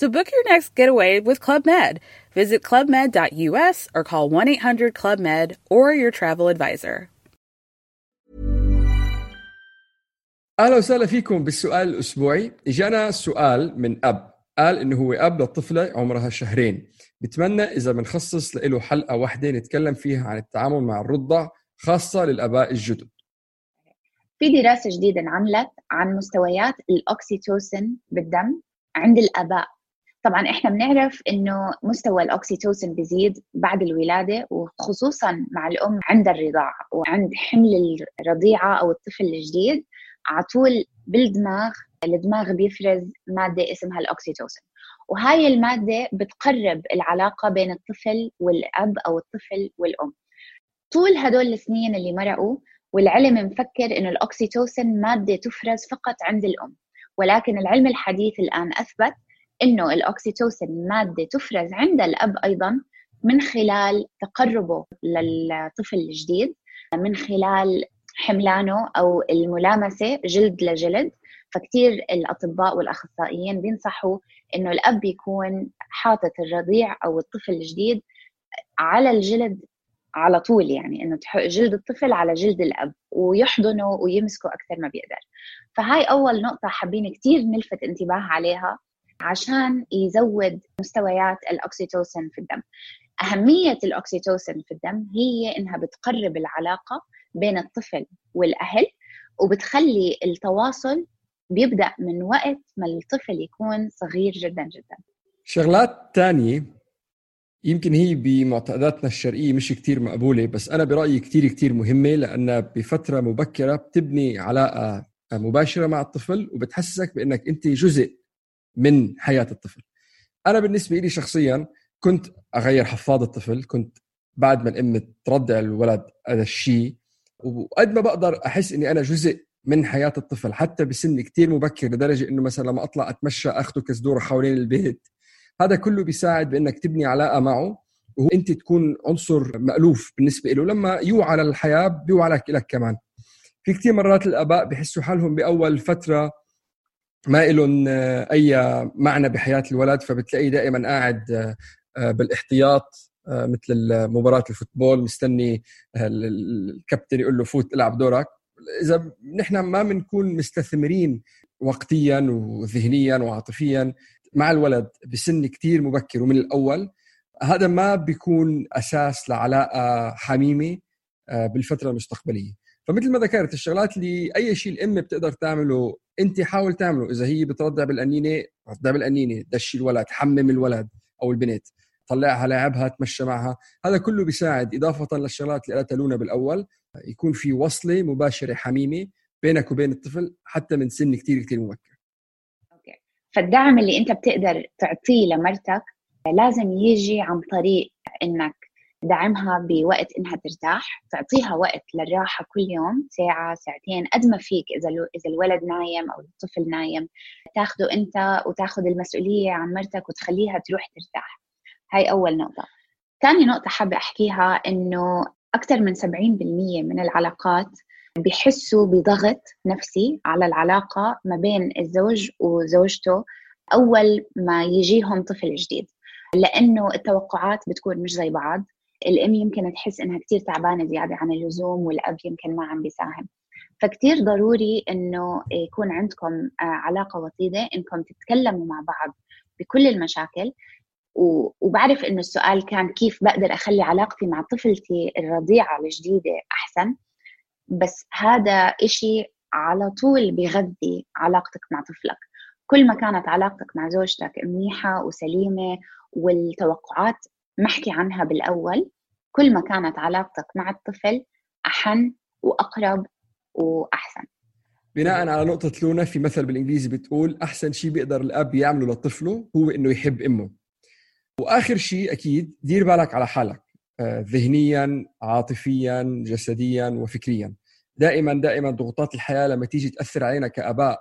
So book your next getaway with Club Med. Visit clubmed.us or call 1 800 Club Med or your travel advisor. أهلا وسهلا فيكم بالسؤال الأسبوعي. إجانا سؤال من أب. قال إنه هو أب لطفلة عمرها شهرين. بتمنى إذا بنخصص له حلقة واحدة نتكلم فيها عن التعامل مع الرضع خاصة للأباء الجدد. في دراسة جديدة انعملت عن مستويات الأوكسيتوسين بالدم عند الآباء. طبعا إحنا بنعرف إنه مستوى الاوكسيتوسين بيزيد بعد الولادة وخصوصا مع الأم عند الرضاعه وعند حمل الرضيعة أو الطفل الجديد على طول بالدماغ الدماغ بيفرز مادة اسمها الاوكسيتوسين وهاي المادة بتقرب العلاقة بين الطفل والأب أو الطفل والأم. طول هدول السنين اللي مرقوا والعلم مفكر إنه الاوكسيتوسين مادة تفرز فقط عند الأم. ولكن العلم الحديث الآن أثبت إنه الأوكسيتوسين مادة تفرز عند الأب أيضا من خلال تقربه للطفل الجديد من خلال حملانه أو الملامسة جلد لجلد. فكتير الأطباء والأخصائيين بينصحوا إنه الأب يكون حاطط الرضيع أو الطفل الجديد على الجلد على طول يعني إنه جلد الطفل على جلد الأب ويحضنه ويمسكه أكثر ما بيقدر. فهاي أول نقطة حابين كثير نلفت انتباه عليها. عشان يزود مستويات الاوكسيتوسين في الدم. أهمية الاوكسيتوسين في الدم هي إنها بتقرب العلاقة بين الطفل والأهل وبتخلي التواصل بيبدأ من وقت ما الطفل يكون صغير جدا جدا. شغلات تانية يمكن هي بمعتقداتنا الشرقية مش كتير مقبولة بس أنا برأيي كتير كتير مهمة لأنها بفترة مبكرة بتبني علاقة مباشرة مع الطفل وبتحسسك بأنك أنت جزء من حياة الطفل. أنا بالنسبة لي شخصيا كنت أغير حفاض الطفل كنت بعد ما الأم ترضع الولد هذا الشيء وقد ما بقدر أحس إني أنا جزء من حياة الطفل حتى بسن كتير مبكر لدرجة إنه مثلا لما أطلع أتمشى أخذه كزدورة حوالين البيت. هذا كله بيساعد بإنك تبني علاقة معه وانت تكون عنصر مألوف بالنسبة له لما يوعى للحياه بيوعى لك كمان. في كثير مرات الآباء بحسوا حالهم بأول فترة ما لهم أي معنى بحياة الولد فبتلاقيه دائما قاعد آه، بالإحتياط آه، مثل مباراة الفوتبول مستني الكابتن يقول له فوت العب دورك إذا نحن ما بنكون مستثمرين وقتيا وذهنيا وعاطفيا مع الولد بسن كتير مبكر ومن الأول هذا ما بيكون أساس لعلاقة حميمة آه، بالفترة المستقبلية. فمثل ما ذكرت الشغلات اللي أي شيء الأم بتقدر تعمله أنت حاول تعمله. إذا هي بترضع بالقنينه رضع بالقنينه دشي الولد حمم الولد أو البنت. طلعها لعبها تمشى معها. هذا كله بيساعد. إضافة للشغلات اللي قالتها لونا بالأول يكون في وصلة مباشرة حميمة بينك وبين الطفل حتى من سن كثير كثير مبكر. أوكي. فالدعم اللي أنت بتقدر تعطيه لمرتك لازم يجي عن طريق إنك دعمها بوقت إنها ترتاح تعطيها وقت للراحة كل يوم ساعة ساعتين قد ما فيك إذا إذا الولد نايم أو الطفل نايم. تاخده أنت وتاخذ المسؤولية عن مرتك وتخليها تروح ترتاح. هاي أول نقطة. ثاني نقطة حابة أحكيها إنه أكثر من 70% من العلاقات بيحسوا بضغط نفسي على العلاقة ما بين الزوج وزوجته أول ما يجيهم طفل جديد. لأنه التوقعات بتكون مش زي بعض. الام يمكن تحس انها كثير تعبانة زيادة عن اللزوم والأب يمكن ما عم بيساهم. فكتير ضروري إنه يكون عندكم آه، علاقة وطيدة إنكم تتكلموا مع بعض بكل المشاكل. وبعرف إنه السؤال كان كيف بقدر أخلي علاقتي مع طفلتي الرضيعة الجديدة أحسن. بس هذا إشي على طول بيغذي علاقتك مع طفلك. كل ما كانت علاقتك مع زوجتك منيحة وسليمة والتوقعات محكي عنها بالأول. كل ما كانت علاقتك مع الطفل أحن وأقرب وأحسن. بناء على نقطة لونا في مثل بالإنجليزي بتقول أحسن شيء بيقدر الأب يعمله لطفله هو إنه يحب أمه. وآخر شيء أكيد دير بالك على حالك آه، ذهنيا عاطفيا جسديا وفكريا. دائما دائما ضغوطات الحياة لما تيجي تأثر علينا كآباء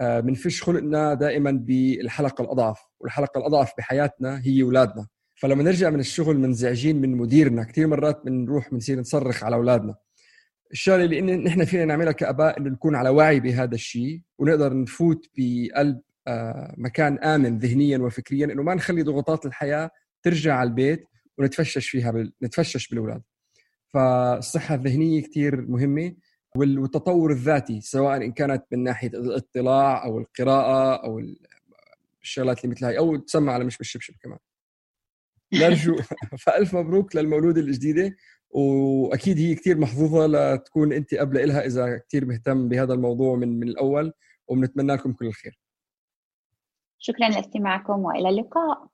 بنفش آه، خلقنا دائما بالحلقة الأضعف والحلقة الأضعف بحياتنا هي أولادنا. فلما نرجع من الشغل منزعجين من مديرنا كثير مرات بنروح بنصير نصرخ على أولادنا. الشغلة اللي نحن فينا نعملها كأباء إنه نكون على وعي بهذا الشيء ونقدر نفوت بقلب آه، مكان آمن ذهنيا وفكريا إنه ما نخلي ضغوطات الحياة ترجع على البيت ونتفشش فيها بال... نتفشش بالأولاد. فالصحة الذهنية كثير مهمة والتطور الذاتي سواء إن كانت من ناحية الاطلاع أو القراءة أو الشغلات اللي مثل هاي أو تسمى على مش بالشبشب كمان. نرجو. فألف مبروك للمولودة الجديدة وأكيد هي كثير محظوظة لتكون أنت قبل إلها إذا كثير مهتم بهذا الموضوع من من الأول وبنتمنى لكم كل الخير. شكرا لاستماعكم وإلى اللقاء.